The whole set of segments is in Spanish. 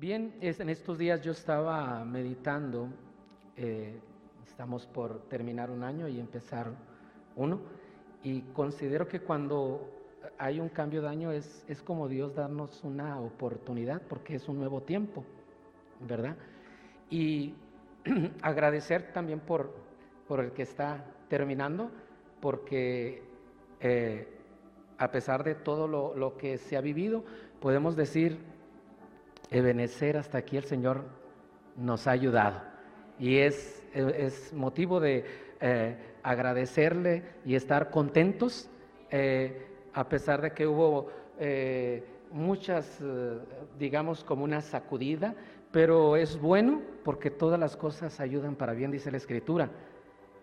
Bien, en estos días yo estaba meditando, eh, estamos por terminar un año y empezar uno, y considero que cuando hay un cambio de año es, es como Dios darnos una oportunidad, porque es un nuevo tiempo, ¿verdad? Y agradecer también por, por el que está terminando, porque eh, a pesar de todo lo, lo que se ha vivido, podemos decir, Ebenecer, hasta aquí el Señor nos ha ayudado. Y es, motivo de eh, agradecerle y estar contentos, eh, a pesar de que hubo eh, muchas, digamos, como una sacudida, pero es bueno porque todas las cosas ayudan para bien, dice la Escritura,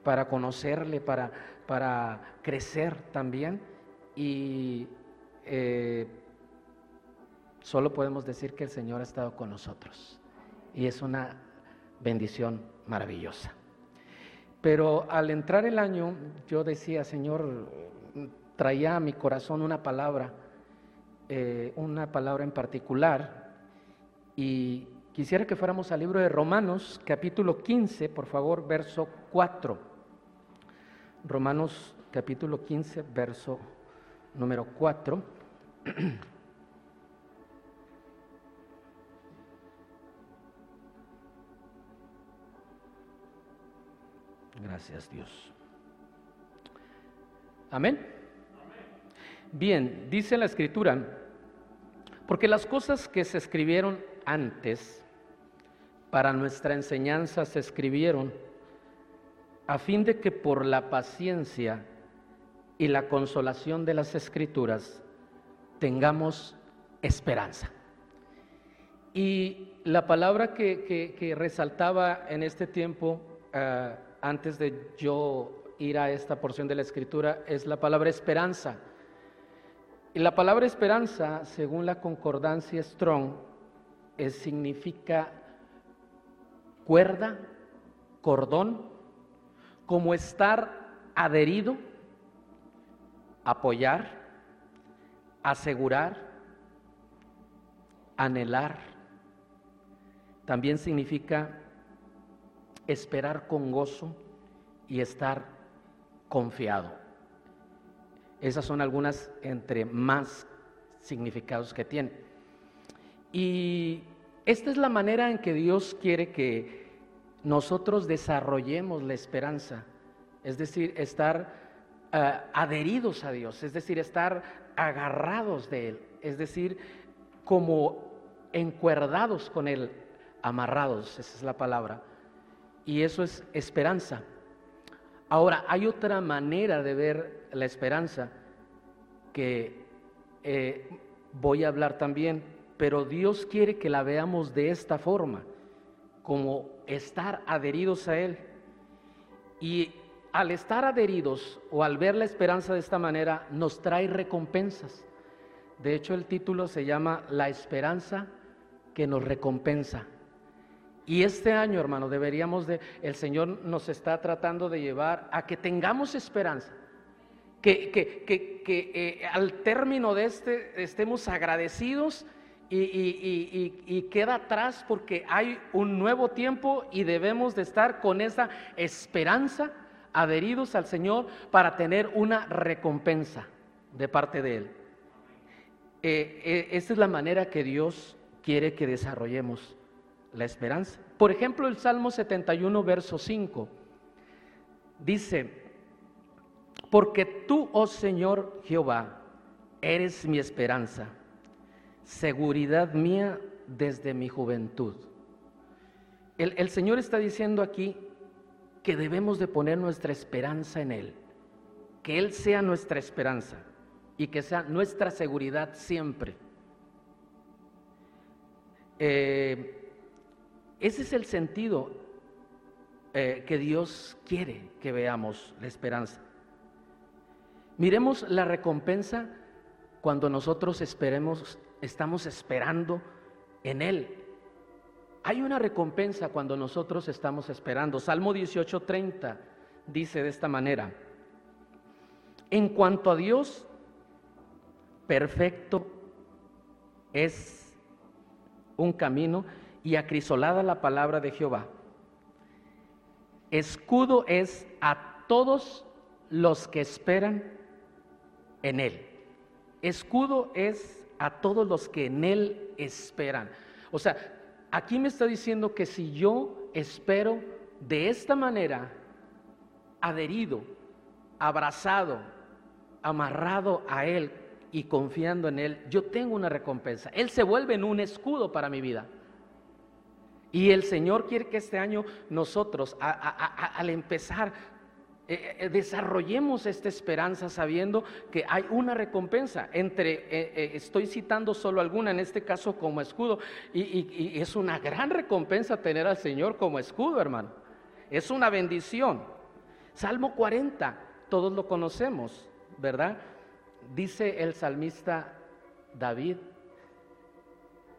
para conocerle, para, para crecer también. Y solo podemos decir que el Señor ha estado con nosotros. Y es una bendición maravillosa. Pero al entrar el año, yo decía, Señor, traía a mi corazón una palabra, eh, una palabra en particular, y quisiera que fuéramos al libro de Romanos, capítulo 15, por favor, verso 4. Romanos capítulo 15, verso número 4. Gracias Dios. Amén. Bien, dice la escritura, porque las cosas que se escribieron antes para nuestra enseñanza se escribieron a fin de que por la paciencia y la consolación de las escrituras tengamos esperanza. Y la palabra que, resaltaba en este tiempo ah, antes de yo ir a esta porción de la escritura es la palabra esperanza. Y la palabra esperanza, según la concordancia Strong, significa cuerda, cordón, como estar adherido, apoyar, asegurar, anhelar. También significa esperar con gozo y estar confiado. Esas son algunas entre más significados que tiene. Y esta es la manera en que Dios quiere que nosotros desarrollemos la esperanza, es decir, estar eh, adheridos a Dios, es decir, estar agarrados de Él, es decir, como encuerdados con Él, amarrados, esa es la palabra y eso es esperanza. Ahora, hay otra manera de ver la esperanza que eh, voy a hablar también, pero Dios quiere que la veamos de esta forma, como estar adheridos a Él. Y al estar adheridos o al ver la esperanza de esta manera, nos trae recompensas. De hecho, el título se llama La esperanza que nos recompensa. Y este año, hermano, deberíamos de, el Señor nos está tratando de llevar a que tengamos esperanza, que, que, eh, al término de este estemos agradecidos y, y, queda atrás porque hay un nuevo tiempo y debemos de estar con esa esperanza adheridos al Señor para tener una recompensa de parte de Él. Eh, eh, esta es la manera que Dios quiere que desarrollemos la esperanza. Por ejemplo, el Salmo 71, verso 5, dice, porque tú, oh Señor Jehová, eres mi esperanza, seguridad mía desde mi juventud. El, el, Señor está diciendo aquí que debemos de poner nuestra esperanza en Él, que Él sea nuestra esperanza y que sea nuestra seguridad siempre. Eh, ese es el sentido eh, que Dios quiere que veamos la esperanza. Miremos la recompensa cuando nosotros esperemos, estamos esperando en Él. Hay una recompensa cuando nosotros estamos esperando. Salmo 18:30 dice de esta manera, en cuanto a Dios, perfecto es un camino y acrisolada la palabra de Jehová. Escudo es a todos los que esperan en Él. Escudo es a todos los que en Él esperan. O sea, aquí me está diciendo que si yo espero de esta manera, adherido, abrazado, amarrado a Él y confiando en Él, yo tengo una recompensa. Él se vuelve en un escudo para mi vida. Y el Señor quiere que este año nosotros, al empezar, eh, eh, desarrollemos esta esperanza sabiendo que hay una recompensa. Entre, eh, estoy citando solo alguna, en este caso como escudo, y es una gran recompensa tener al Señor como escudo, hermano. Es una bendición. Salmo 40, todos lo conocemos, ¿verdad? Dice el salmista David,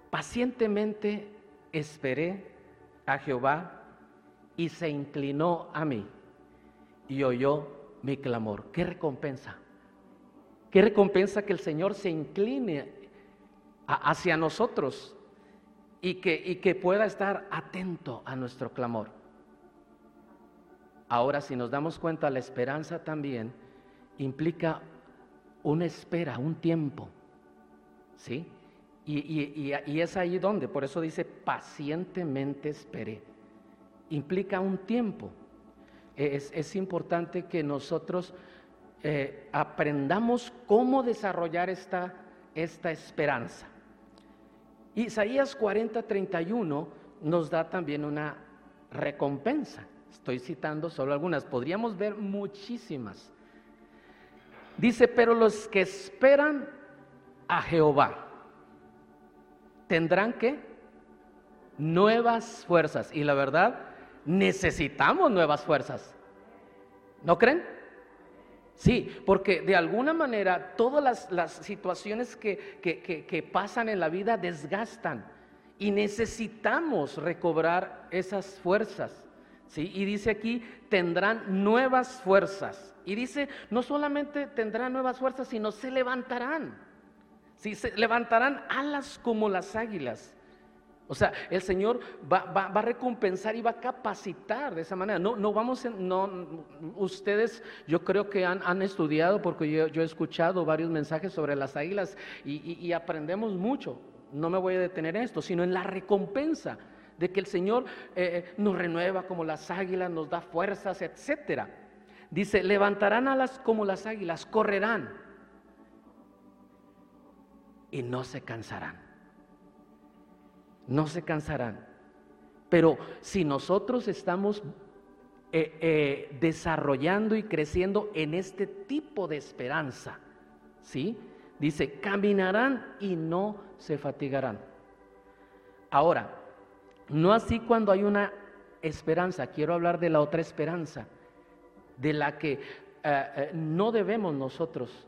pacientemente esperé a Jehová y se inclinó a mí y oyó mi clamor. ¿Qué recompensa? ¿Qué recompensa que el Señor se incline hacia nosotros y que, y que pueda estar atento a nuestro clamor? Ahora, si nos damos cuenta, la esperanza también implica una espera, un tiempo. ¿Sí? Y, es ahí donde, por eso dice, pacientemente esperé. Implica un tiempo. Es, importante que nosotros eh, aprendamos cómo desarrollar esta, esta esperanza. Isaías 40, 31 nos da también una recompensa. Estoy citando solo algunas, podríamos ver muchísimas. Dice, pero los que esperan a Jehová, tendrán que nuevas fuerzas. Y la verdad, necesitamos nuevas fuerzas. ¿No creen? Sí, porque de alguna manera todas las, situaciones que, que, pasan en la vida desgastan y necesitamos recobrar esas fuerzas. ¿sí? Y dice aquí, tendrán nuevas fuerzas. Y dice, no solamente tendrán nuevas fuerzas, sino se levantarán. Si se levantarán alas como las águilas. O sea, el Señor va, a recompensar y va a capacitar de esa manera. No, no vamos, no, ustedes yo creo que han, estudiado porque yo, he escuchado varios mensajes sobre las águilas y, aprendemos mucho. No me voy a detener en esto, sino en la recompensa de que el Señor eh, eh, nos renueva como las águilas, nos da fuerzas, etcétera. Dice, levantarán alas como las águilas, correrán y no se cansarán. No se cansarán. Pero si nosotros estamos eh, eh, desarrollando y creciendo en este tipo de esperanza, ¿sí? Dice, caminarán y no se fatigarán. Ahora, no así cuando hay una esperanza, quiero hablar de la otra esperanza, de la que eh, no debemos nosotros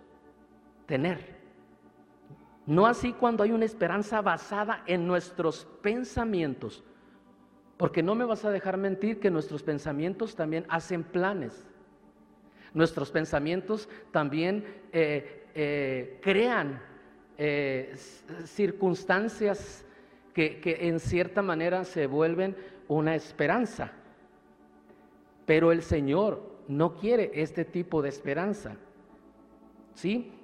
tener. No así cuando hay una esperanza basada en nuestros pensamientos. Porque no me vas a dejar mentir que nuestros pensamientos también hacen planes. Nuestros pensamientos también eh, eh, crean eh, circunstancias que, que en cierta manera se vuelven una esperanza. Pero el Señor no quiere este tipo de esperanza. ¿Sí?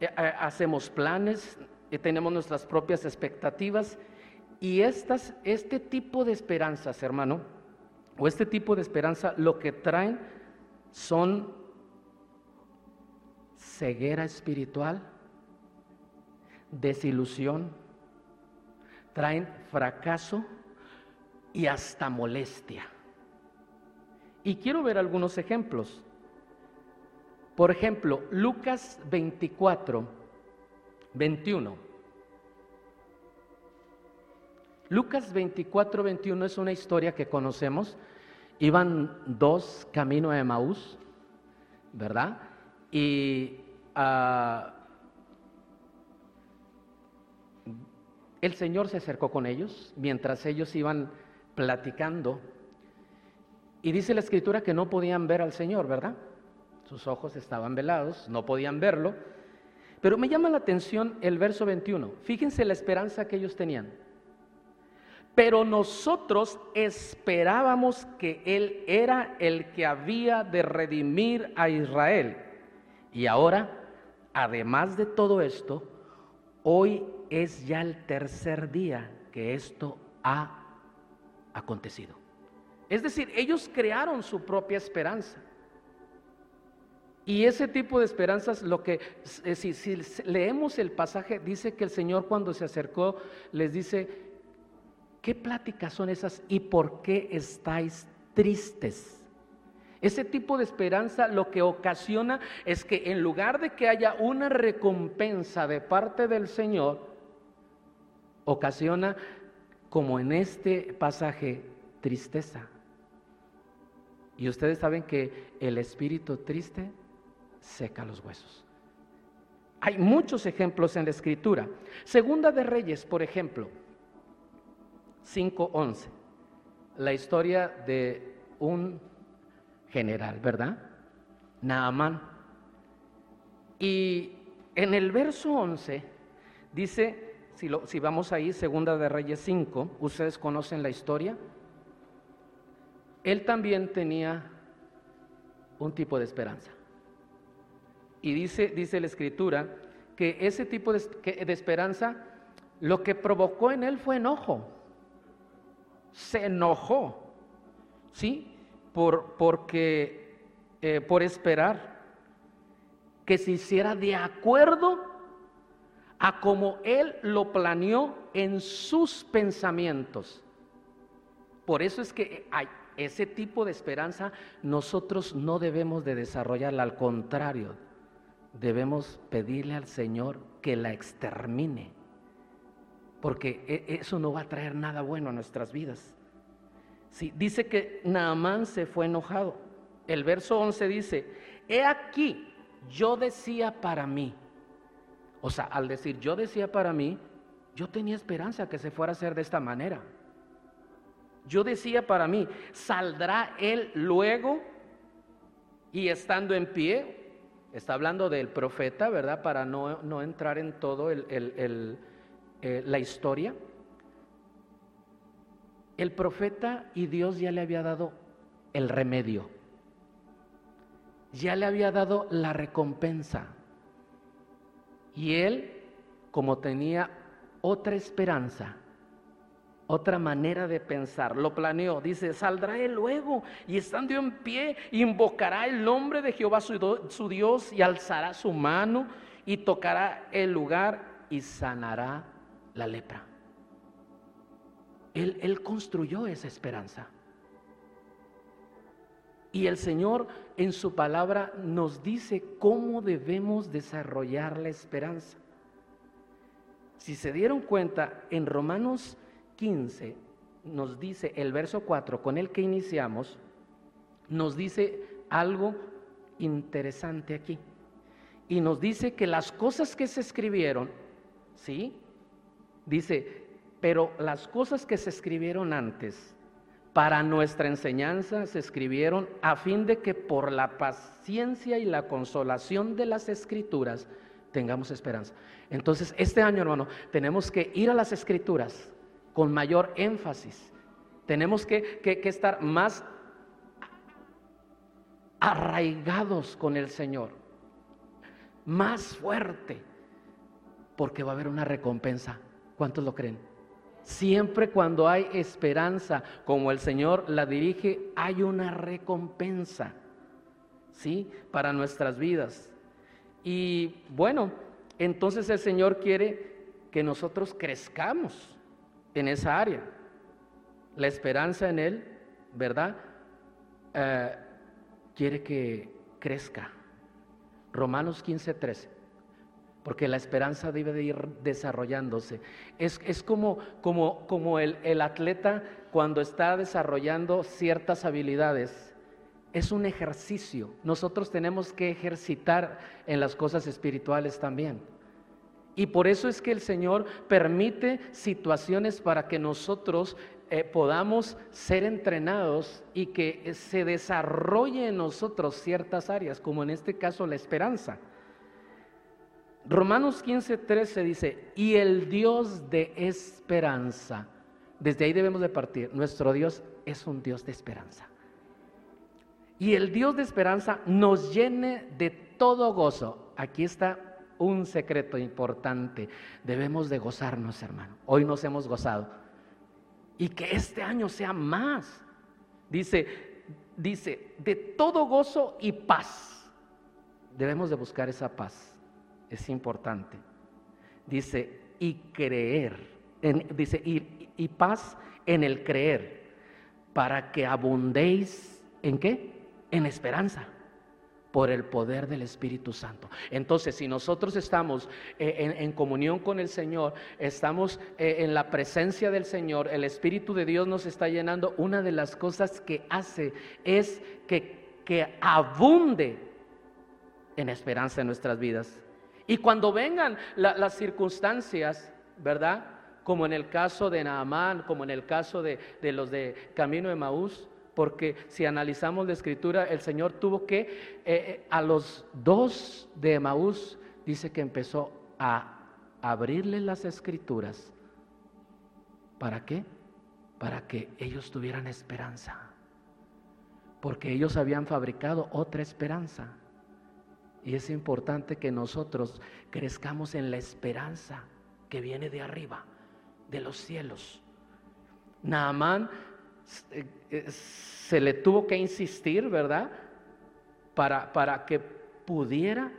Eh, eh, hacemos planes, y tenemos nuestras propias expectativas y estas, este tipo de esperanzas, hermano, o este tipo de esperanza, lo que traen son ceguera espiritual, desilusión, traen fracaso y hasta molestia. Y quiero ver algunos ejemplos. Por ejemplo, Lucas 24, 21. Lucas 24, 21 es una historia que conocemos. Iban dos camino a Emaús, ¿verdad? Y ah, el Señor se acercó con ellos mientras ellos iban platicando. Y dice la escritura que no podían ver al Señor, ¿verdad? Sus ojos estaban velados, no podían verlo. Pero me llama la atención el verso 21. Fíjense la esperanza que ellos tenían. pero nosotros esperábamos que Él era el que había de redimir a Israel. Y ahora, además de todo esto, hoy es ya el tercer día que esto ha acontecido. Es decir, ellos crearon su propia esperanza. Y ese tipo de esperanzas, lo que, eh, si, si, leemos el pasaje, dice que el Señor cuando se acercó les dice, ¿qué pláticas son esas y por qué estáis tristes? Ese tipo de esperanza lo que ocasiona es que en lugar de que haya una recompensa de parte del Señor, ocasiona, como en este pasaje, tristeza. Y ustedes saben que el espíritu triste seca los huesos. Hay muchos ejemplos en la escritura. Segunda de Reyes, por ejemplo, 5.11. La historia de un general, ¿verdad? Naamán. Y en el verso 11 dice, si, lo, si vamos ahí, Segunda de Reyes 5, ustedes conocen la historia. Él también tenía un tipo de esperanza. Y dice, dice la escritura que ese tipo de, de esperanza lo que provocó en él fue enojo. Se enojó, ¿sí? Por, porque, eh, por esperar que se hiciera de acuerdo a como él lo planeó en sus pensamientos. Por eso es que hay ese tipo de esperanza nosotros no debemos de desarrollarla, al contrario, debemos pedirle al Señor que la extermine, porque e, eso no va a traer nada bueno a nuestras vidas. Sí, dice que Naamán se fue enojado. El verso 11 dice, he aquí, yo decía para mí, o sea, al decir yo decía para mí, yo tenía esperanza que se fuera a hacer de esta manera. Yo decía para mí, ¿saldrá él luego y estando en pie? Está hablando del profeta, ¿verdad? Para no, entrar en todo eh, la historia. El profeta y Dios ya le había dado el remedio, ya le había dado la recompensa. Y él, como tenía otra esperanza, otra manera de pensar, lo planeó, dice, saldrá él luego y estando en pie, invocará el nombre de Jehová su, Dios y alzará su mano y tocará el lugar y sanará la lepra. Él, él construyó esa esperanza. Y el Señor en su palabra nos dice cómo debemos desarrollar la esperanza. Si se dieron cuenta, en Romanos 15 nos dice el verso 4 con el que iniciamos, nos dice algo interesante aquí. Y nos dice que las cosas que se escribieron, ¿sí? Dice, pero las cosas que se escribieron antes para nuestra enseñanza se escribieron a fin de que por la paciencia y la consolación de las escrituras tengamos esperanza. Entonces, este año, hermano, tenemos que ir a las escrituras con mayor énfasis. Tenemos que, que estar más arraigados con el Señor, más fuerte, porque va a haber una recompensa. ¿Cuántos lo creen? Siempre cuando hay esperanza, como el Señor la dirige, hay una recompensa, ¿sí? Para nuestras vidas. Y bueno, entonces el Señor quiere que nosotros crezcamos en esa área. La esperanza en Él, ¿verdad? Eh, quiere que crezca. Romanos 15, 13 porque la esperanza debe de ir desarrollándose. Es, como, como, como el, el atleta cuando está desarrollando ciertas habilidades. Es un ejercicio. Nosotros tenemos que ejercitar en las cosas espirituales también. Y por eso es que el Señor permite situaciones para que nosotros eh, podamos ser entrenados y que se desarrolle en nosotros ciertas áreas, como en este caso la esperanza. Romanos 15, 13 dice, y el Dios de esperanza desde ahí debemos de partir. Nuestro Dios es un Dios de esperanza. Y el Dios de esperanza nos llene de todo gozo. Aquí está un secreto importante. Debemos de gozarnos, hermano. Hoy nos hemos gozado. Y que este año sea más. Dice, dice, de todo gozo y paz. Debemos de buscar esa paz. Es importante. Dice, y creer. dice, y, y paz en el creer. Para que abundéis en qué? En esperanza por el poder del Espíritu Santo. Entonces, si nosotros estamos eh, en, comunión con el Señor, estamos eh, en la presencia del Señor, el Espíritu de Dios nos está llenando, una de las cosas que hace es que, que abunde en esperanza en nuestras vidas. Y cuando vengan las circunstancias, ¿verdad? Como en el caso de Naamán, como en el caso de, de los de Camino de Maús, porque si analizamos la escritura, el Señor tuvo que, eh, eh, a los dos de Maús, dice que empezó a abrirle las escrituras. ¿Para qué? Para que ellos tuvieran esperanza. Porque ellos habían fabricado otra esperanza. Y es importante que nosotros crezcamos en la esperanza que viene de arriba, de los cielos. Naamán se le tuvo que insistir, ¿verdad? Para, para que pudiera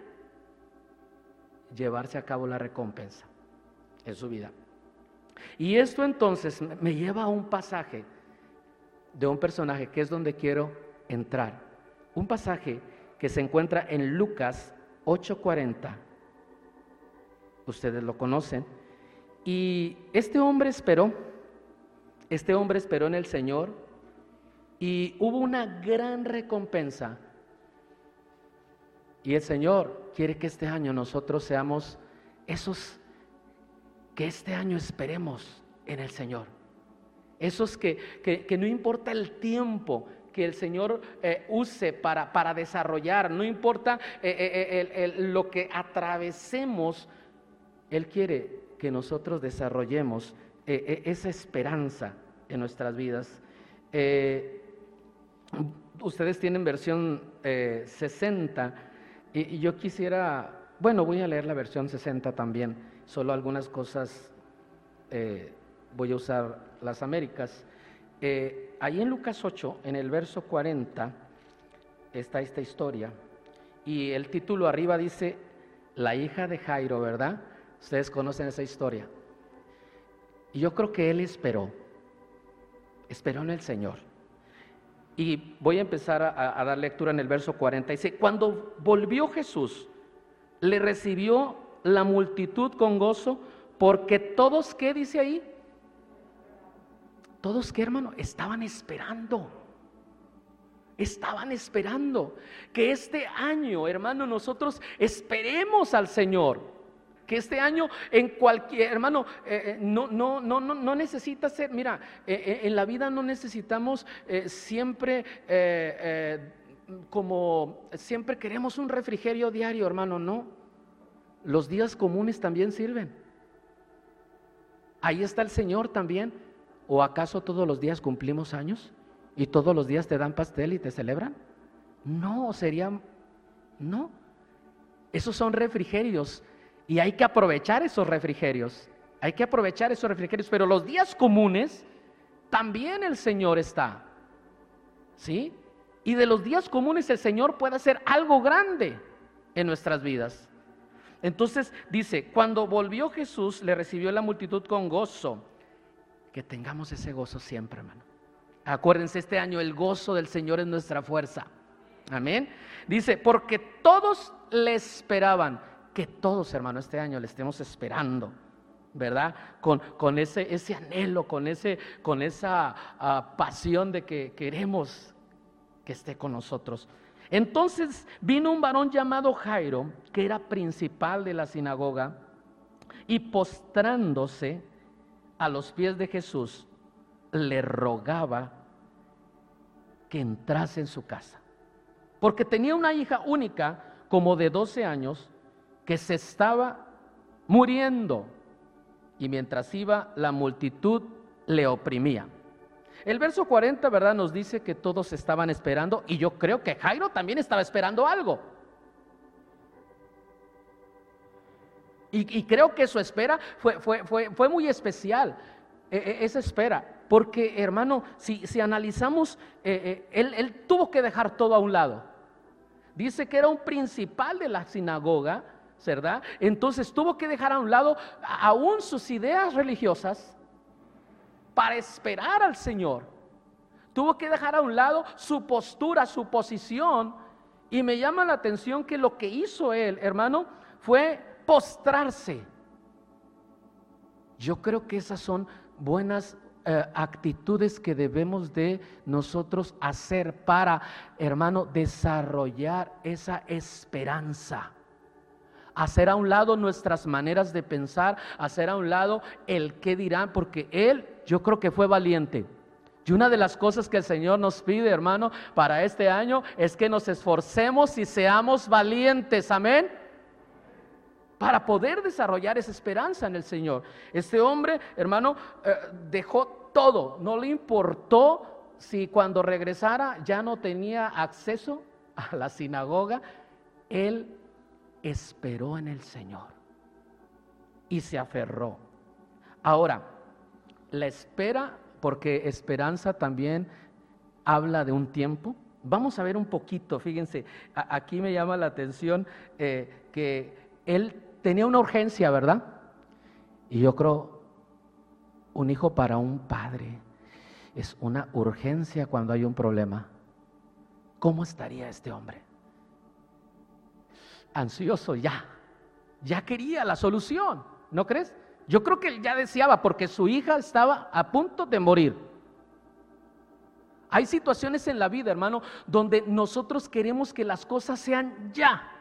llevarse a cabo la recompensa en su vida. Y esto entonces me lleva a un pasaje de un personaje que es donde quiero entrar. Un pasaje que se encuentra en Lucas 8:40. Ustedes lo conocen. Y este hombre esperó este hombre esperó en el Señor y hubo una gran recompensa. Y el Señor quiere que este año nosotros seamos esos que este año esperemos en el Señor. Esos que, que, no importa el tiempo que el Señor eh, use para, para, desarrollar, no importa eh, eh, lo que atravesemos, Él quiere que nosotros desarrollemos esa esperanza en nuestras vidas. Eh, ustedes tienen versión 60 eh, y, yo quisiera, bueno, voy a leer la versión 60 también, solo algunas cosas voy a usar las Américas. ahí en Lucas 8, en el verso 40, está esta historia y el título arriba dice, la hija de Jairo, ¿verdad? Ustedes conocen esa historia. Y yo creo que él esperó, esperó en el Señor. Y voy a empezar a, dar lectura en el verso 40. Dice, cuando volvió Jesús, le recibió la multitud con gozo, porque todos, ¿qué dice ahí? Todos, ¿qué hermano? Estaban esperando. Estaban esperando que este año, hermano, nosotros esperemos al Señor. Que este año en cualquier, hermano, eh, eh, no, no, no, no, no necesita ser, mira, eh, en la vida no necesitamos siempre como siempre queremos un refrigerio diario, hermano, no. Los días comunes también sirven. Ahí está el Señor también. ¿O acaso todos los días cumplimos años? ¿Y todos los días te dan pastel y te celebran? No, sería... No. Esos son refrigerios y hay que aprovechar esos refrigerios. Hay que aprovechar esos refrigerios. Pero los días comunes, también el Señor está. ¿Sí? Y de los días comunes el Señor puede hacer algo grande en nuestras vidas. Entonces dice, cuando volvió Jesús, le recibió la multitud con gozo. Que tengamos ese gozo siempre, hermano. Acuérdense, este año el gozo del Señor es nuestra fuerza. Amén. Dice, porque todos le esperaban que todos, hermano, este año le estemos esperando, ¿verdad? Con, con ese, ese anhelo, con, ese, con esa ah, pasión de que queremos que esté con nosotros. Entonces vino un varón llamado Jairo, que era principal de la sinagoga, y postrándose a los pies de Jesús, le rogaba que entrase en su casa. Porque tenía una hija única, como de 12 años, que se estaba muriendo. Y mientras iba la multitud le oprimía. El verso 40, ¿verdad? Nos dice que todos estaban esperando y yo creo que Jairo también estaba esperando algo. Y, creo que su espera fue, fue, fue, fue muy especial, e, e, esa espera. Porque, hermano, si, si analizamos, eh, eh, él, él tuvo que dejar todo a un lado. Dice que era un principal de la sinagoga, ¿verdad? Entonces tuvo que dejar a un lado aún sus ideas religiosas para esperar al Señor. Tuvo que dejar a un lado su postura, su posición. Y me llama la atención que lo que hizo él, hermano, fue postrarse. Yo creo que esas son buenas eh, actitudes que debemos de nosotros hacer para, hermano, desarrollar esa esperanza. Hacer a un lado nuestras maneras de pensar, hacer a un lado el que dirán, porque él yo creo que fue valiente. Y una de las cosas que el Señor nos pide, hermano, para este año es que nos esforcemos y seamos valientes. Amén para poder desarrollar esa esperanza en el Señor. Este hombre, hermano, eh, dejó todo, no le importó si cuando regresara ya no tenía acceso a la sinagoga, él esperó en el Señor y se aferró. Ahora, la espera, porque esperanza también habla de un tiempo. Vamos a ver un poquito, fíjense, aquí me llama la atención eh, que él tenía una urgencia, ¿verdad? Y yo creo, un hijo para un padre es una urgencia cuando hay un problema. ¿Cómo estaría este hombre? Ansioso ya, ya quería la solución, ¿no crees? Yo creo que él ya deseaba porque su hija estaba a punto de morir. Hay situaciones en la vida, hermano, donde nosotros queremos que las cosas sean ya.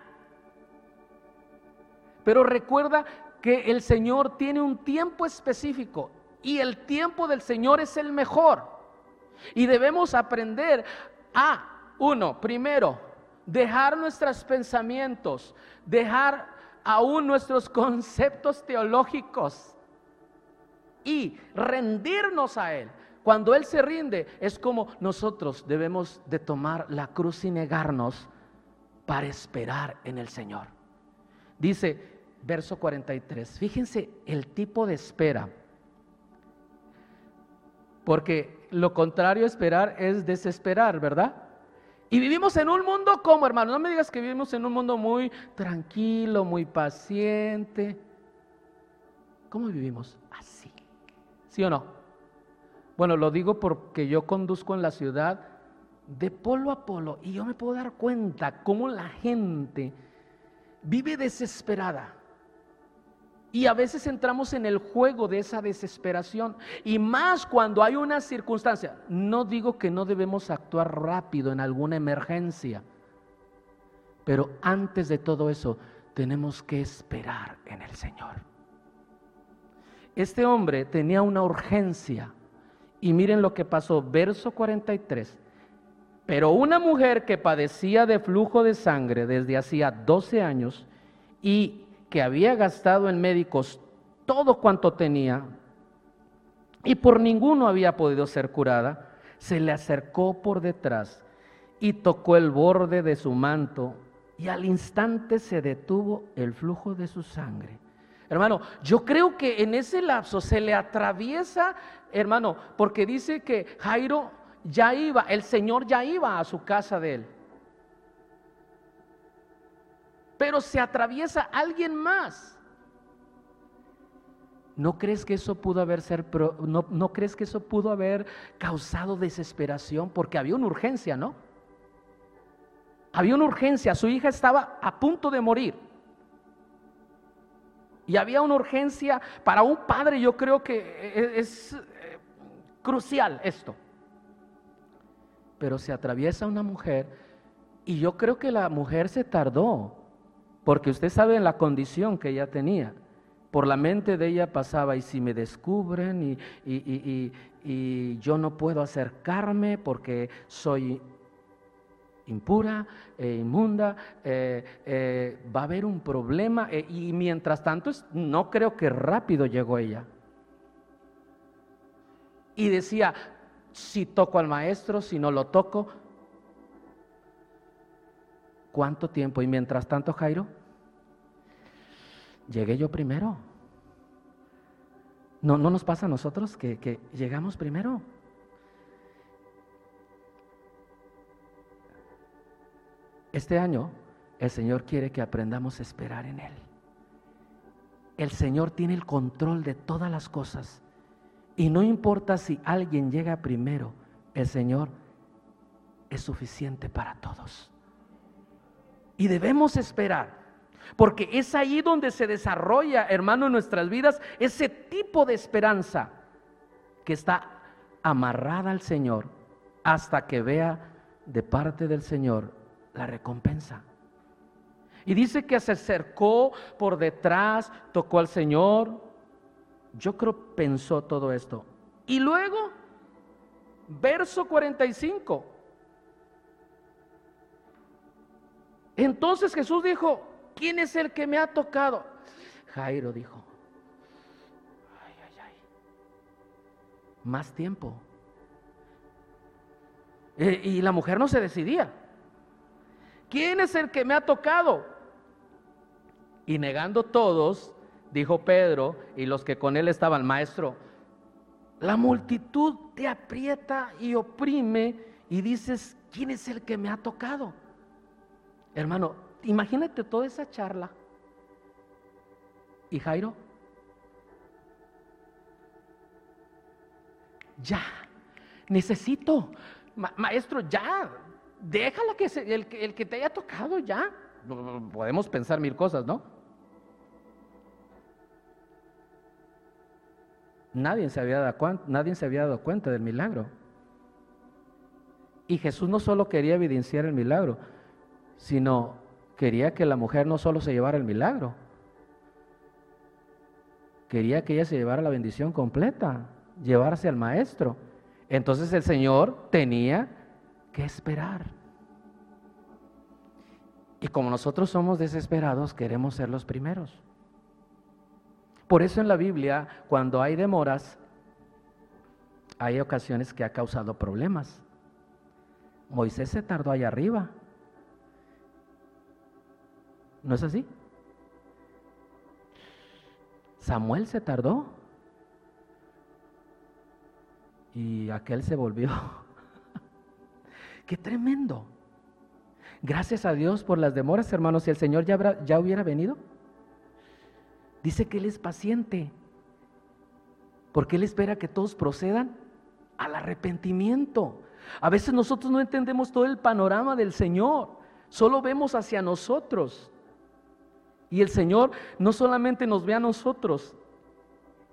Pero recuerda que el Señor tiene un tiempo específico y el tiempo del Señor es el mejor. Y debemos aprender a, uno, primero, dejar nuestros pensamientos, dejar aún nuestros conceptos teológicos y rendirnos a Él. Cuando Él se rinde, es como nosotros debemos de tomar la cruz y negarnos para esperar en el Señor. Dice, verso 43. Fíjense el tipo de espera. Porque lo contrario a esperar es desesperar, ¿verdad? Y vivimos en un mundo como, hermano, no me digas que vivimos en un mundo muy tranquilo, muy paciente. ¿Cómo vivimos? Así. ¿Sí o no? Bueno, lo digo porque yo conduzco en la ciudad de polo a polo y yo me puedo dar cuenta cómo la gente vive desesperada. Y a veces entramos en el juego de esa desesperación. Y más cuando hay una circunstancia. No digo que no debemos actuar rápido en alguna emergencia. Pero antes de todo eso, tenemos que esperar en el Señor. Este hombre tenía una urgencia. Y miren lo que pasó, verso 43. Pero una mujer que padecía de flujo de sangre desde hacía 12 años y que había gastado en médicos todo cuanto tenía y por ninguno había podido ser curada, se le acercó por detrás y tocó el borde de su manto y al instante se detuvo el flujo de su sangre. Hermano, yo creo que en ese lapso se le atraviesa, hermano, porque dice que Jairo ya iba, el Señor ya iba a su casa de él. Pero se atraviesa alguien más. ¿No crees que eso pudo haber no, crees que eso pudo haber causado desesperación porque había una urgencia, ¿no? Había una urgencia, su hija estaba a punto de morir. Y había una urgencia para un padre, yo creo que e-, es eh, crucial esto. Pero se atraviesa una mujer y yo creo que la mujer se tardó porque usted sabe la condición que ella tenía. Por la mente de ella pasaba, y si me descubren y, yo no puedo acercarme porque soy impura, e inmunda, eh, eh, va a haber un problema. Y mientras tanto, no creo que rápido llegó ella. y decía, si toco al maestro, si no lo toco. ¿Cuánto tiempo? Y mientras tanto, Jairo, llegué yo primero. No, no nos pasa a nosotros que, que llegamos primero. Este año el Señor quiere que aprendamos a esperar en Él. El Señor tiene el control de todas las cosas. Y no importa si alguien llega primero, el Señor es suficiente para todos. Y debemos esperar, porque es ahí donde se desarrolla, hermano, en nuestras vidas ese tipo de esperanza que está amarrada al Señor hasta que vea de parte del Señor la recompensa. Y dice que se acercó por detrás, tocó al Señor. Yo creo pensó todo esto. Y luego, verso 45. Entonces Jesús dijo, ¿quién es el que me ha tocado? Jairo dijo, ay, ay, ay, más tiempo. Eh, y la mujer no se decidía. ¿quién es el que me ha tocado? Y negando todos, dijo Pedro y los que con él estaban, maestro, la multitud te aprieta y oprime y dices, ¿quién es el que me ha tocado? Hermano, imagínate toda esa charla. ¿Y Jairo? Ya, necesito, maestro, ya, déjala que el, el que te haya tocado ya. Podemos pensar mil cosas, ¿no? Nadie se, había dado, nadie se había dado cuenta del milagro. Y Jesús no solo quería evidenciar el milagro, sino quería que la mujer no solo se llevara el milagro, quería que ella se llevara la bendición completa, llevarse al maestro. Entonces el Señor tenía que esperar. Y como nosotros somos desesperados, queremos ser los primeros. Por eso en la Biblia, cuando hay demoras, hay ocasiones que ha causado problemas. Moisés se tardó allá arriba. ¿No es así? Samuel se tardó. Y aquel se volvió Qué tremendo. Gracias a Dios por las demoras, hermanos. Si el Señor ya, ya hubiera venido, dice que Él es paciente. Porque Él espera que todos procedan al arrepentimiento. A veces nosotros no entendemos todo el panorama del Señor, solo vemos hacia nosotros. Y el Señor no solamente nos ve a nosotros,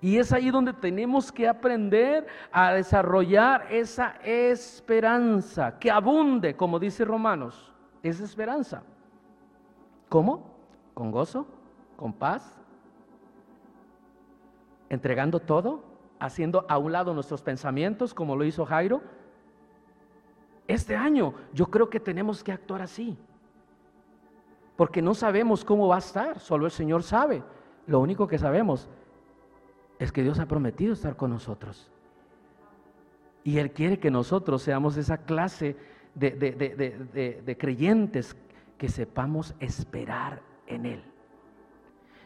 y es ahí donde tenemos que aprender a desarrollar esa esperanza que abunde, como dice Romanos, esa esperanza. ¿Cómo? Con gozo, con paz, entregando todo, haciendo a un lado nuestros pensamientos, como lo hizo Jairo. Este año yo creo que tenemos que actuar así, porque no sabemos cómo va a estar, solo el Señor sabe. Lo único que sabemos es que Dios ha prometido estar con nosotros. Y Él quiere que nosotros seamos esa clase de, creyentes que sepamos esperar en Él.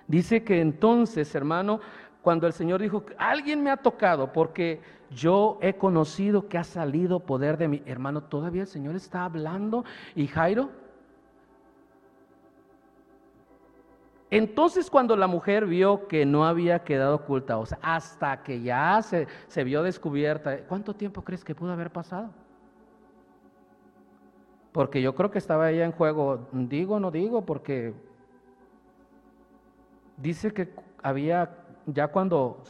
Dice que entonces, hermano, cuando el Señor dijo, alguien me ha tocado porque yo he conocido que ha salido poder de mi hermano, todavía el Señor está hablando y Jairo Entonces cuando la mujer vio que no había quedado oculta, o sea, hasta que ya se, se vio descubierta, ¿cuánto tiempo crees que pudo haber pasado? Porque yo creo que estaba ella en juego, digo no digo, porque dice que había, ya cuando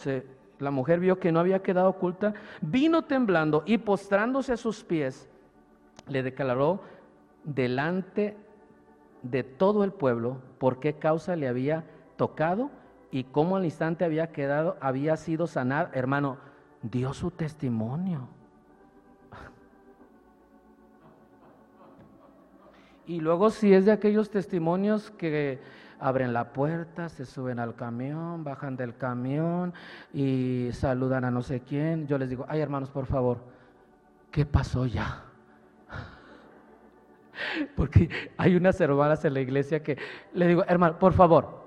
la mujer vio que no había quedado oculta, vino temblando y postrándose a sus pies, le declaró delante de todo el pueblo por qué causa le había tocado y cómo al instante había quedado, había sido sanado. Hermano, dio su testimonio. y luego si es de aquellos testimonios que abren la puerta, se suben al camión, bajan del camión y saludan a no sé quién, yo les digo, ay hermanos, por favor, ¿qué pasó ya? Porque hay unas hermanas en la iglesia que le digo, hermano, por favor,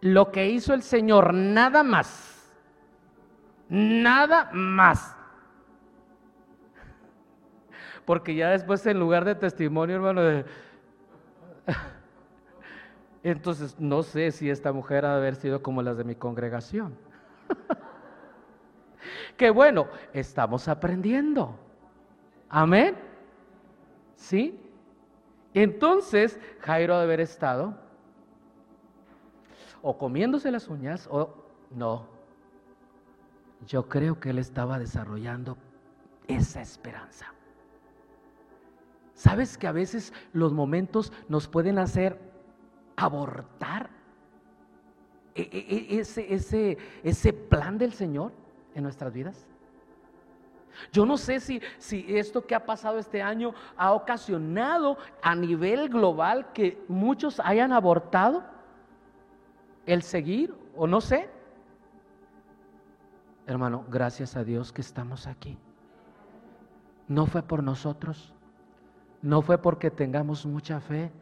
lo que hizo el Señor, nada más, nada más. Porque ya después en lugar de testimonio, hermano, de... entonces no sé si esta mujer ha de haber sido como las de mi congregación. que bueno, estamos aprendiendo. Amén. ¿Sí? Entonces, Jairo ha de haber estado o comiéndose las uñas o no. Yo creo que él estaba desarrollando esa esperanza. ¿Sabes que a veces los momentos nos pueden hacer abortar e, e, e, ese, ese, ese plan del Señor en nuestras vidas? Yo no sé si, si esto que ha pasado este año ha ocasionado a nivel global que muchos hayan abortado el seguir o no sé. Hermano, gracias a Dios que estamos aquí. No fue por nosotros, no fue porque tengamos mucha fe,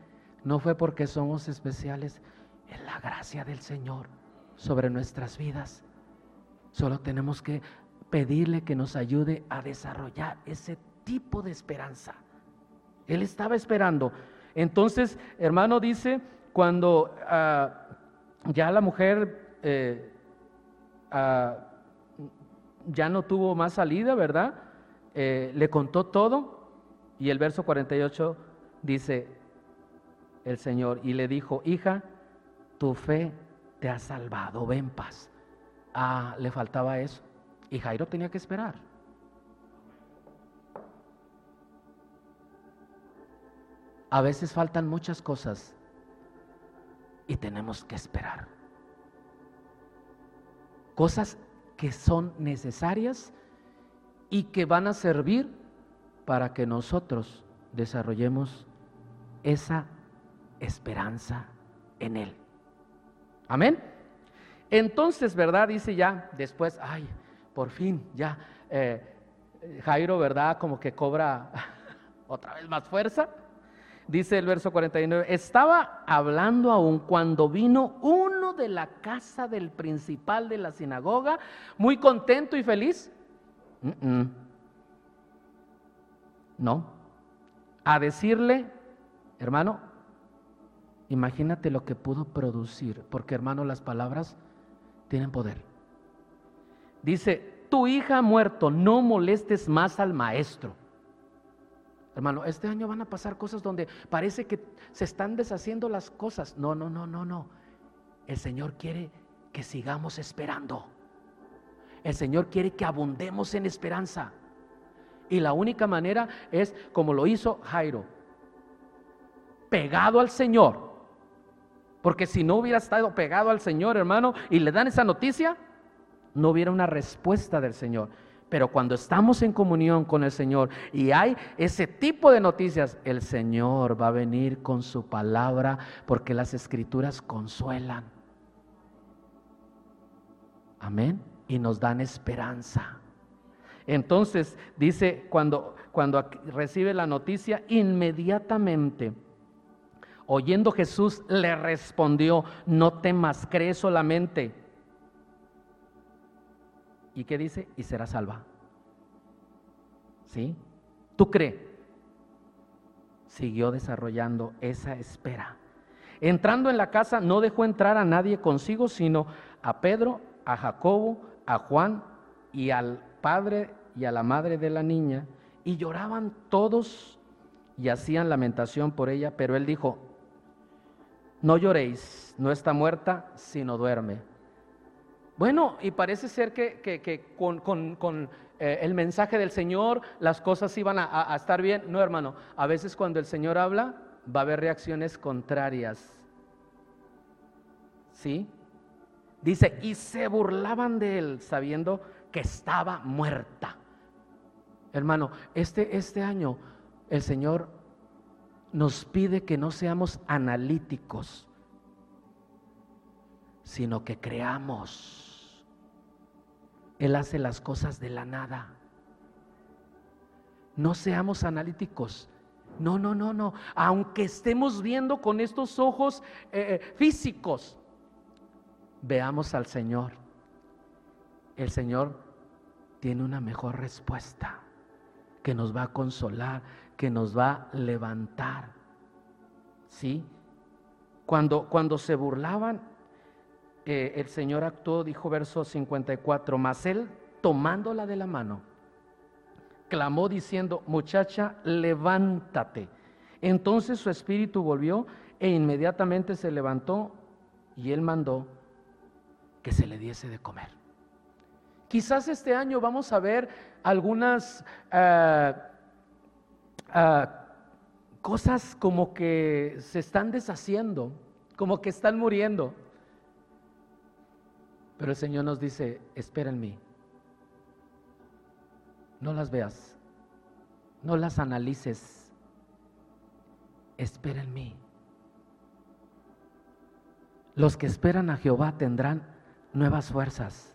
no fue porque somos especiales, es la gracia del Señor sobre nuestras vidas. Solo tenemos que pedirle que nos ayude a desarrollar ese tipo de esperanza. Él estaba esperando. Entonces, hermano, dice, cuando ah, ya la mujer eh, ah, ya no tuvo más salida, ¿verdad? Eh, le contó todo y el verso 48 dice el Señor y le dijo, hija, tu fe te ha salvado, ven paz. Ah, le faltaba eso. Y Jairo tenía que esperar. A veces faltan muchas cosas y tenemos que esperar. Cosas que son necesarias y que van a servir para que nosotros desarrollemos esa esperanza en Él. Amén. Entonces, ¿verdad? Dice ya después, ay, por fin, ya, eh, Jairo, ¿verdad? Como que cobra otra vez más fuerza. Dice el verso 49, estaba hablando aún cuando vino uno de la casa del principal de la sinagoga, muy contento y feliz. No, a decirle, hermano, imagínate lo que pudo producir, porque hermano, las palabras tienen poder. Dice, tu hija ha muerto, no molestes más al maestro. Hermano, este año van a pasar cosas donde parece que se están deshaciendo las cosas. No, no, no, no, no. El Señor quiere que sigamos esperando. El Señor quiere que abundemos en esperanza. Y la única manera es como lo hizo Jairo, pegado al Señor. Porque si no hubiera estado pegado al Señor, hermano, y le dan esa noticia, no hubiera una respuesta del Señor. Pero cuando estamos en comunión con el Señor y hay ese tipo de noticias, el Señor va a venir con su palabra porque las escrituras consuelan. Amén. Y nos dan esperanza. Entonces dice, cuando, cuando recibe la noticia, inmediatamente, oyendo Jesús, le respondió, no temas, cree solamente ¿Y qué dice? Y será salva. ¿Sí? ¿Tú crees? Siguió desarrollando esa espera. Entrando en la casa no dejó entrar a nadie consigo, sino a Pedro, a Jacobo, a Juan y al padre y a la madre de la niña. Y lloraban todos y hacían lamentación por ella, pero él dijo, no lloréis, no está muerta, sino duerme. Bueno, y parece ser que, con, eh, el mensaje del Señor las cosas iban a, a estar bien. No, hermano, a veces cuando el Señor habla va a haber reacciones contrarias. ¿Sí? Dice, y se burlaban de él sabiendo que estaba muerta. Hermano, este, este año el Señor nos pide que no seamos analíticos, sino que creamos. Él hace las cosas de la nada. No seamos analíticos. No, no, no, no. Aunque estemos viendo con estos ojos eh, eh, físicos, veamos al Señor. El Señor tiene una mejor respuesta que nos va a consolar, que nos va a levantar. ¿Sí? Cuando, cuando se burlaban, el Señor actuó, dijo verso 54, mas él tomándola de la mano, clamó diciendo, muchacha, levántate. Entonces su espíritu volvió e inmediatamente se levantó y él mandó que se le diese de comer. Quizás este año vamos a ver algunas eh, eh, cosas como que se están deshaciendo, como que están muriendo. Pero el Señor nos dice, espera en mí. No las veas, no las analices, espera en mí. Los que esperan a Jehová tendrán nuevas fuerzas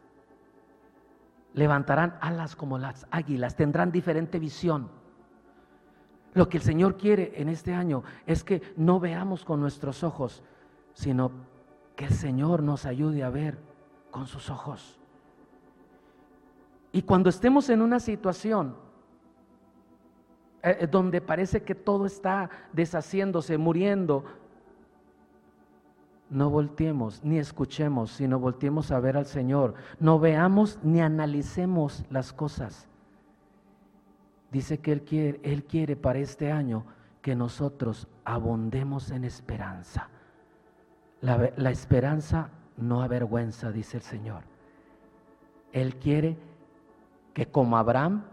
levantarán alas como las águilas, tendrán diferente visión. Lo que el Señor quiere en este año es que no veamos con nuestros ojos, sino que el Señor nos ayude a ver con sus ojos. Y cuando estemos en una situación eh, eh, donde parece que todo está deshaciéndose, muriendo, no volteemos ni escuchemos, sino volteemos a ver al Señor. No veamos ni analicemos las cosas. Dice que Él quiere, Él quiere para este año que nosotros abondemos en esperanza. La, la esperanza no avergüenza, dice el Señor. Él quiere que como Abraham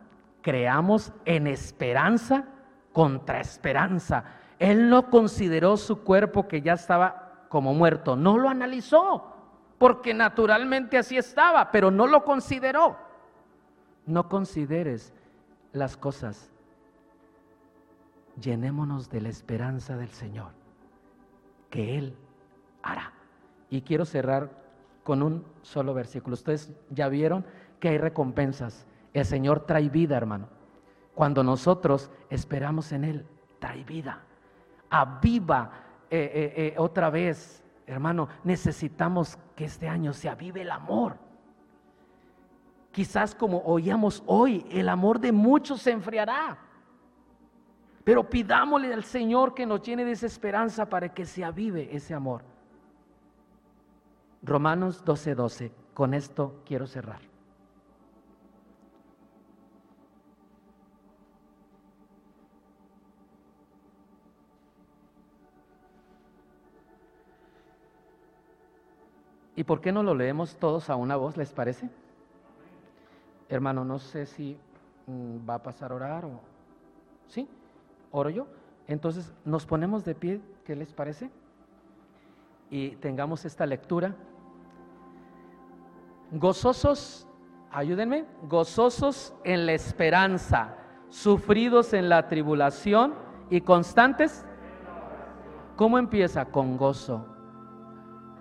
creamos en esperanza contra esperanza. Él no consideró su cuerpo que ya estaba como muerto. No lo analizó, porque naturalmente así estaba, pero no lo consideró. No consideres las cosas. Llenémonos de la esperanza del Señor, que Él hará. Y quiero cerrar con un solo versículo. Ustedes ya vieron que hay recompensas. El Señor trae vida, hermano. Cuando nosotros esperamos en Él, trae vida. Aviva eh, eh, eh, otra vez, hermano, necesitamos que este año se avive el amor. Quizás como oíamos hoy, el amor de muchos se enfriará. Pero pidámosle al Señor que nos llene de esa esperanza para que se avive ese amor. Romanos 12:12. 12. Con esto quiero cerrar. ¿Y por qué no lo leemos todos a una voz, les parece? Hermano, no sé si mm, va a pasar a orar o... ¿Sí? ¿Oro yo? Entonces, nos ponemos de pie, ¿qué les parece? Y tengamos esta lectura. Gozosos, ayúdenme, gozosos en la esperanza, sufridos en la tribulación y constantes. ¿Cómo empieza? Con gozo.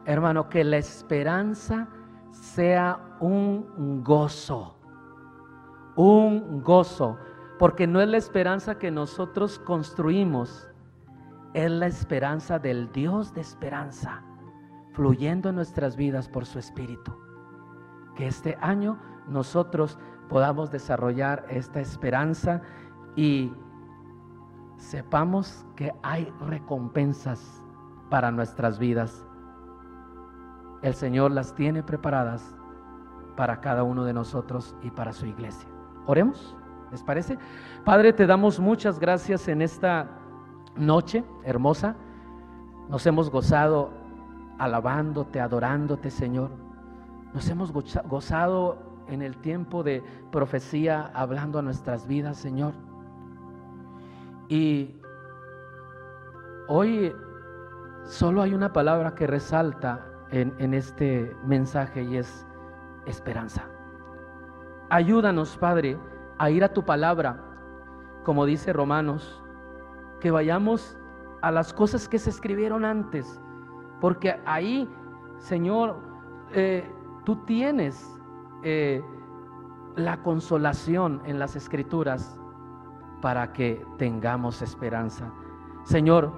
Hermano, que la esperanza sea un gozo, un gozo, porque no es la esperanza que nosotros construimos, es la esperanza del Dios de esperanza, fluyendo en nuestras vidas por su Espíritu. Este año nosotros podamos desarrollar esta esperanza y sepamos que hay recompensas para nuestras vidas el Señor las tiene preparadas para cada uno de nosotros y para su iglesia. Oremos, ¿les parece? Padre, te damos muchas gracias en esta noche hermosa. Nos hemos gozado alabándote, adorándote, Señor. Nos hemos gozado en el tiempo de profecía hablando a nuestras vidas, Señor. Y hoy solo hay una palabra que resalta en, este mensaje y es esperanza. Ayúdanos, Padre, a ir a tu palabra, como dice Romanos, que vayamos a las cosas que se escribieron antes, porque ahí, Señor, eh, tú tienes eh, la consolación en las escrituras para que tengamos esperanza. Señor,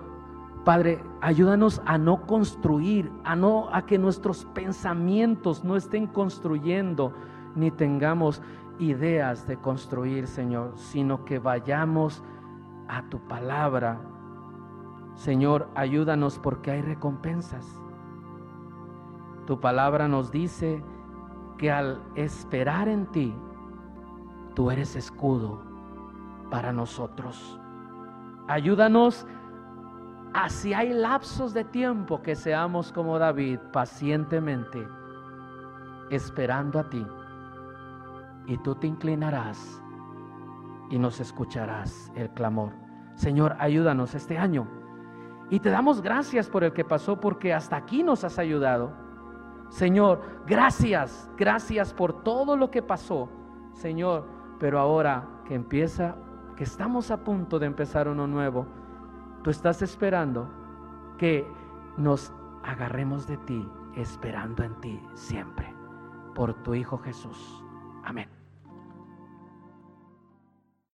Padre, ayúdanos a no construir, a no a que nuestros pensamientos no estén construyendo ni tengamos ideas de construir, Señor, sino que vayamos a tu palabra. Señor, ayúdanos porque hay recompensas. Tu palabra nos dice que al esperar en ti, tú eres escudo para nosotros. Ayúdanos a si hay lapsos de tiempo que seamos como David, pacientemente esperando a ti. Y tú te inclinarás y nos escucharás el clamor. Señor, ayúdanos este año. Y te damos gracias por el que pasó porque hasta aquí nos has ayudado. Señor, gracias, gracias por todo lo que pasó. Señor, pero ahora que empieza, que estamos a punto de empezar uno nuevo, tú estás esperando que nos agarremos de ti, esperando en ti siempre, por tu Hijo Jesús. Amén.